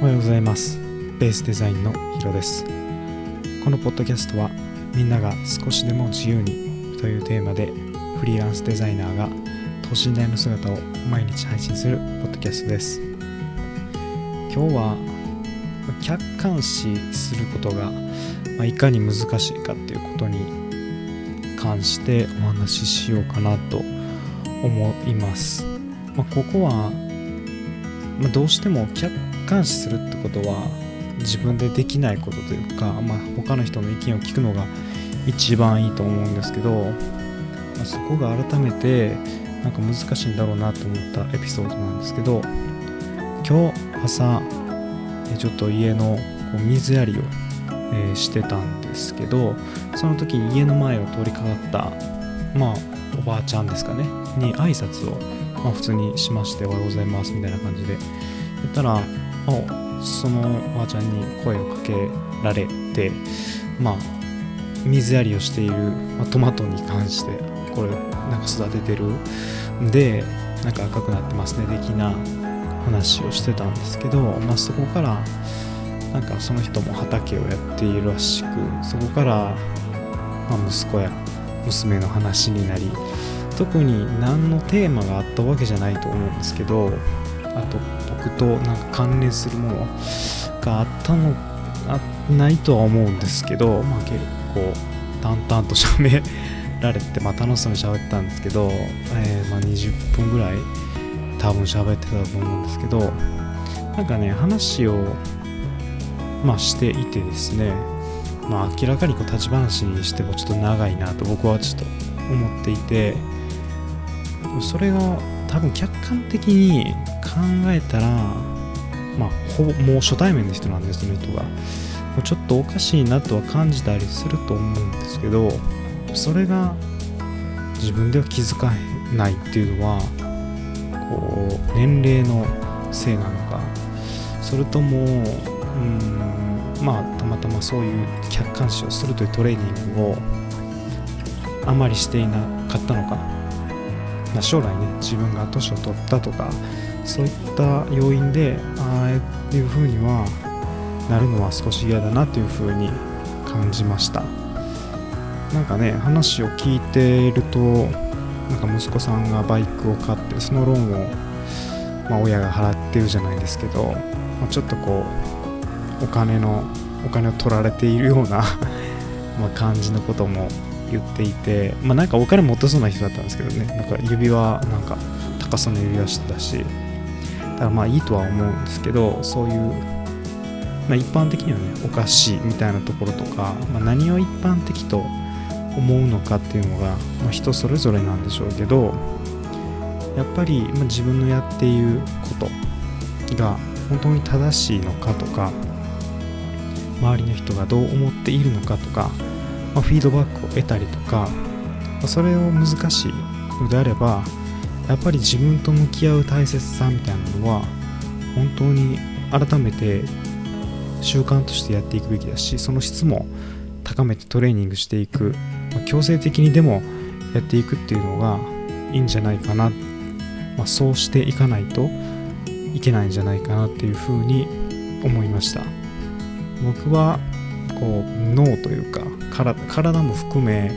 おはようございます。ベースデザインのヒロです。このポッドキャストはみんなが少しでも自由にというテーマでフリーランスデザイナーが等身大の姿を毎日配信するポッドキャストです。今日は客観視することがいかに難しいかっていうことに関してお話ししようかなと思います、まあ、ここは、まあ、どうしても客観視するってことは自分でできないことというか、まあ、他の人の意見を聞くのが一番いいと思うんですけど、まあ、そこが改めてなんか難しいんだろうなと思ったエピソードなんですけど今日朝ちょっと家の水やりを、えしてたんですけどその時に家の前を通りかかったまあおばあちゃんですかねに挨拶を、まあ、普通にしましておはようございますみたいな感じで言ったらそのおばあちゃんに声をかけられてまあ水やりをしている、まあ、トマトに関してこれなんか育ててるんでなんか赤くなってますね的な話をしてたんですけど、まあ、そこからなんかその人も畑をやっているらしくそこから、まあ、息子や娘の話になり特に何のテーマがあったわけじゃないと思うんですけどあと僕となんか関連するものがあったのないとは思うんですけど、まあ、結構淡々と喋られて、まあ、楽しそうに喋ったんですけど、えー、まあ、20分ぐらい多分喋ってたと思うんですけどなんかね話を、まあ、していてですね、まあ、明らかにこう立ち話にしてもちょっと長いなと僕はちょっと思っていてそれが多分客観的に考えたらまあほぼもう初対面の人なんですその人が。ちょっとおかしいなとは感じたりすると思うんですけどそれが自分では気づかないっていうのはこう年齢のせいなのか。それともうんまあたまたまそういう客観視をするというトレーニングをあまりしていなかったのか、まあ、将来ね自分が年を取ったとかそういった要因でああいうふうにはなるのは少し嫌だなというふうに感じました。なんかね話を聞いてるとなんか息子さんがバイクを買ってそのローンを、まあ、親が払ってるじゃないですけど、まあ、ちょっとこうお金のお金を取られているような ま感じのことも言っていてまあなんかお金持ってそうな人だったんですけどね。なんか指輪なんか高さの指輪してたし。だからまあいいとは思うんですけどそういう、まあ、一般的にはねおかしいみたいなところとか、まあ、何を一般的と思うのかっていうのが、まあ、人それぞれなんでしょうけどやっぱり、ま、自分のやっていることが本当に正しいのかとか周りの人がどう思っているのかとか、まあ、フィードバックを得たりとか、まあ、それを難しいのであればやっぱり自分と向き合う大切さみたいなのは本当に改めて習慣としてやっていくべきだしその質も高めてトレーニングしていく、まあ、強制的にでもやっていくっていうのがいいんじゃないかな、まあ、そうしていかないといけないんじゃないかなっていうふうに思いました。僕はこう脳というか体も含め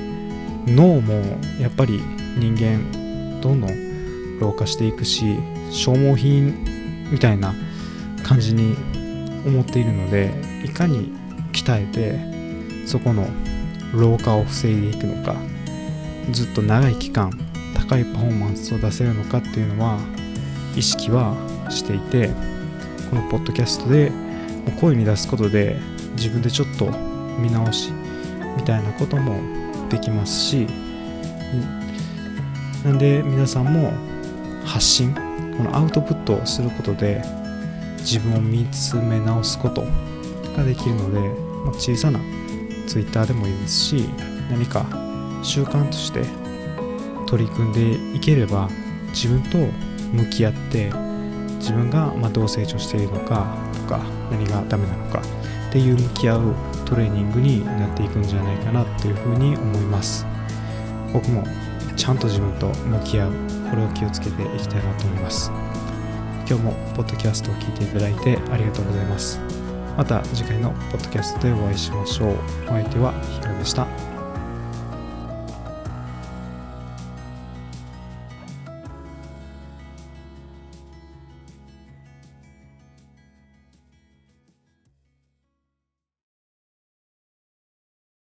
脳もやっぱり人間どんどん老化していくし消耗品みたいな感じに思っているのでいかに鍛えてそこの老化を防いでいくのかずっと長い期間高いパフォーマンスを出せるのかっていうのは意識はしていてこのポッドキャストで声に出すことで自分でちょっと見直しみたいなこともできますしなんで皆さんも発信このアウトプットをすることで自分を見つめ直すことができるので、まあ、小さな Twitter でもいいですし何か習慣として取り組んでいければ自分と向き合って自分がまどう成長しているのかとか何がダメなのかっていう向き合うトレーニングになっていくんじゃないかなっていうふうに思います。僕もちゃんと自分と向き合うこれを気をつけていきたいなと思います。今日もポッドキャストを聞いていただいてありがとうございます。また次回のポッドキャストでお会いしましょう。お相手はヒロでした。